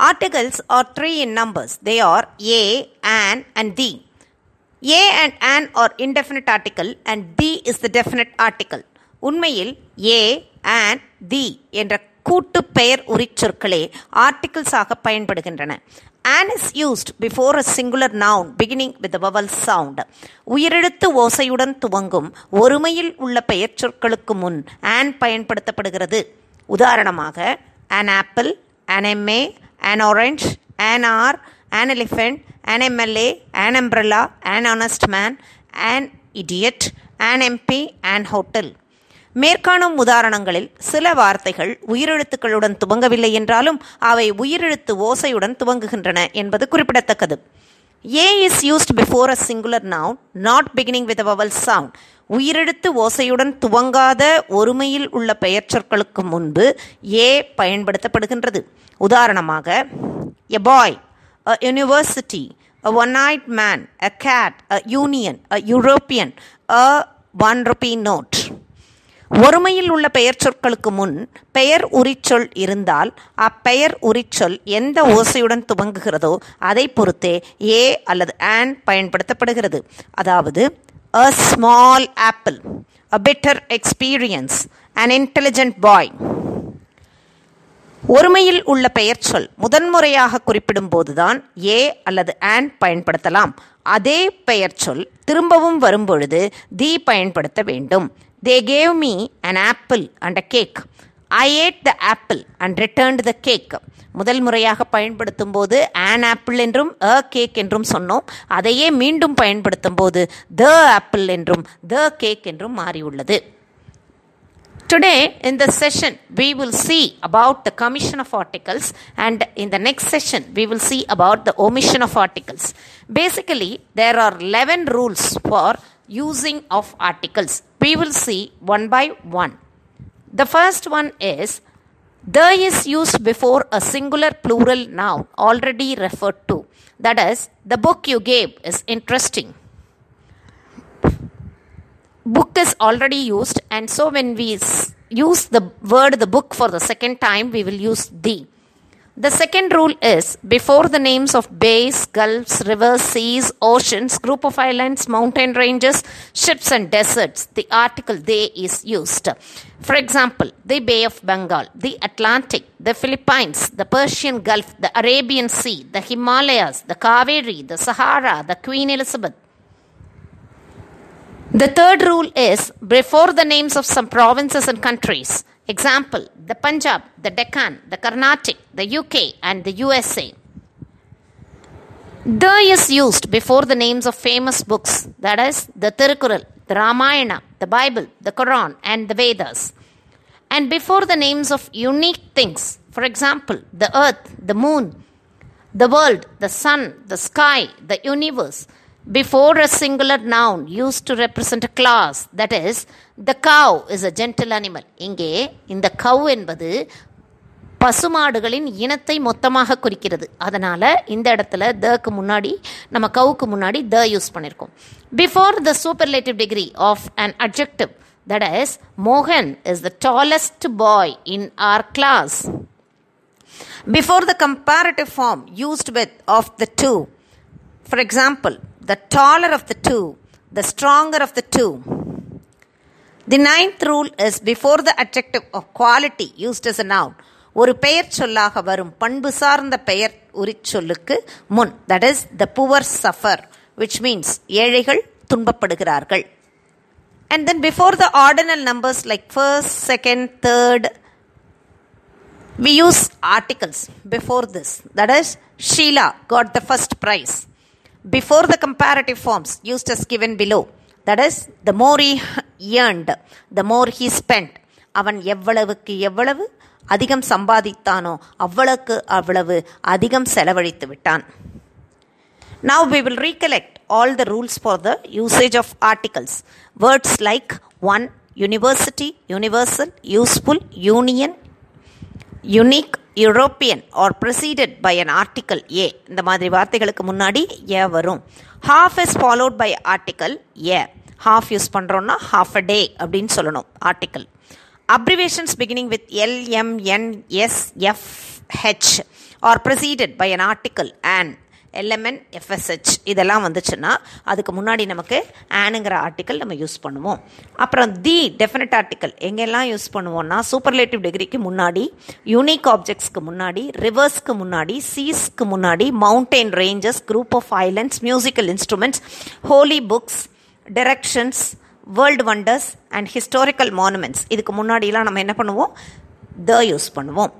Articles are three in numbers. They are a, an, and the. A and an are indefinite article, and the is the definite article. உண்மையில் a, an, the என்ற கூட்டு பெயர் உரிச்சொற்களே articles ஆக பயன்படுகின்றன an is used before a singular noun beginning with a vowel sound. உயிரெழுத்து ஓசையுடன் துவங்கும் ஒருமையில் உள்ள பெயர் சொற்களுக்கு முன் an பயன்படுத்தப்படுகிறது உதாரணமாக an apple, an MA, an orange, an R, an elephant, an MLA, an umbrella, an honest man, an idiot, an MP, an hotel. மேற்காணும் உதாரணங்களில் சில வார்த்தைகள் உயிரெழுத்துக்களுடன் துவங்கவில்லை என்றாலும் அவை உயிரெழுத்து ஓசையுடன் துவங்குகின்றன என்பது குறிப்பிடத்தக்கது a is used before a singular noun not beginning with vowel sound உயிரெழுத்து ஓசையுடன் துவங்காத ஒருமையில் உள்ள பெயர் சொற்களுக்கு முன்பு ஏ பயன்படுத்தப்படுகின்றது. உதாரணமாக a boy a university a one night man a cat a union a European a one rupee note ஒருமையில் உள்ள பெயர் சொற்களுக்கு முன் பெயர் உரிச்சொல் இருந்தால் அப்பெயர் உரிச்சொல் எந்த ஓசையுடன் துவங்குகிறதோ அதை பொறுத்தே ஏ அல்லது ஆன் பயன்படுத்தப்படுகிறது. அதாவது a small apple a better experience an intelligent boy ஒருமையில் உள்ள பெயர் சொல் முதன்முறையாக குறிப்பிடும் போதுதான் ஏ அல்லது ஆன் பயன்படுத்தலாம். அதே பெயர் சொல் திரும்பவும் வரும்பொழுது தி பயன்படுத்த வேண்டும். They gave me an apple and a cake I ate the apple and returned the cake முதல் முறையாக பயன்படுத்தும் போது ஆன் ஆப்பிள் என்றும் அ கேக் என்றும் சொன்னோம் அதையே மீண்டும் பயன்படுத்தும் போது த ஆப்பிள் என்றும் த கேக் என்றும் மாறியுள்ளது Today, in this session, we will see about the commission of articles, and in the next session, we will see about the omission of articles. Basically, there are 11 rules for using of articles. We will see one by one. The first one is the is used before a singular plural noun already referred to. That is, the book you gave is interesting book is already used and so when we use the word the book for the second time we will use the the second rule is before the names of bays gulfs rivers seas oceans group of islands mountain ranges ships and deserts the article they is used for example the bay of bengal the atlantic the philippines the persian gulf the arabian sea the himalayas the kaveri the sahara the queen elizabeth the third rule is before the names of some provinces and countries. Example, the Punjab, the Deccan, the Carnatic, the UK, and the USA. The is used before the names of famous books, that is, the Tirukural, the Ramayana, the Bible, the Quran, and the Vedas. And before the names of unique things, for example, the earth, the moon, the world, the sun, the sky, the universe, before a singular noun used to represent a class, that is, the cow is a gentle animal. இங்கே இந்த cow என்பது பசுமாடுகளின் இனத்தை மொத்தமாக குறிக்கிறது அதனால இந்த இடத்துல தக்கு முன்னாடி நம்ம கவுக்கு முன்னாடி த யூஸ் பண்ணியிருக்கோம் before the superlative degree of an adjective that is மோகன் is the tallest boy in our class before the comparative form used with of the two. For example, the taller of the two, the stronger of the two. The ninth rule is before the adjective of quality used as a noun. ஒரு பெயர் சொல்லாக வரும் பண்பு சார்ந்த பெயர் உரிச்சொல்லுக்கு முன் that is the poor suffer which means ஏழைகள் துன்பப்படுகிறார்கள் and then before the ordinal numbers like first, second, third, we use articles before this. That is, Sheila got the first prize. Before the comparative forms used as given below. That is, the more he earned, the more he spent. அவன் எவ்வளவுக்கு எவ்வளவு அதிகம் சம்பாதித்தானோ அவ்வளவுக்கு அவ்வளவு அதிகம் செலவழித்து விட்டான் Now we will recollect all the rules for the usage of articles. Words like one, university, universal, useful, union, unique, European are preceded by an article a இந்த மாதிரி வார்த்தைகளுக்கு முன்னாடி ஏ வரும். Half is followed by article a half use பண்ணுறோன்னா half a day அப்படின்னு சொல்லணும் article abbreviations beginning with LMNSFH are preceded by an article and LMN FSH இதெல்லாம் வந்துச்சுன்னா அதுக்கு முன்னாடி நமக்கு ஆனுங்கிற ஆர்டிக்கல் நம்ம யூஸ் பண்ணுவோம். அப்புறம் தி டெஃபினட் ஆர்டிக்கல் எங்கெல்லாம் யூஸ் பண்ணுவோம்னா சூப்பர்லேட்டிவ் டிகிரிக்கு முன்னாடி யூனிக் ஆப்ஜெக்ட்ஸ்க்கு முன்னாடி ரிவர்ஸ்க்கு முன்னாடி சீஸ்க்கு முன்னாடி mountain ranges group of islands musical instruments holy books directions world wonders and historical monuments இதுக்கு முன்னாடிலாம் நம்ம என்ன பண்ணுவோம்? த யூஸ் பண்ணுவோம்.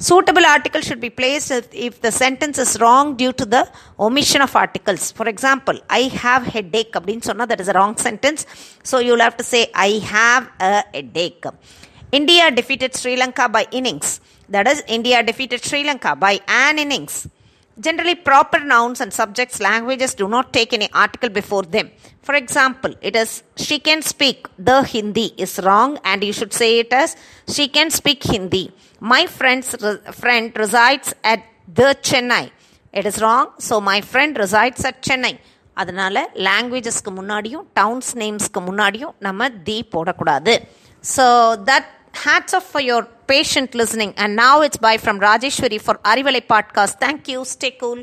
Suitable article should be placed if, the sentence is wrong due to the omission of articles. For example, I have headache. So that is a wrong sentence. So you'll have to say I have a headache. India defeated Sri Lanka by innings. That is, India defeated Sri Lanka by an innings. Generally, proper nouns and subjects languages do not take any article before them. For example, it is she can speak the Hindi is wrong and you should say it as she can speak Hindi. My friend's re- friend resides at the Chennai. It is wrong, so my friend resides at Chennai. அதனால லாங்குவேஜஸ்க்கு முன்னாடியும் downs நேம்ஸ்க்கு முன்னாடியும் நம்ம the போடக்கூடாது so that hats off for your patient listening and now it's bye from rajeshwari for arivalai podcast thank you stay cool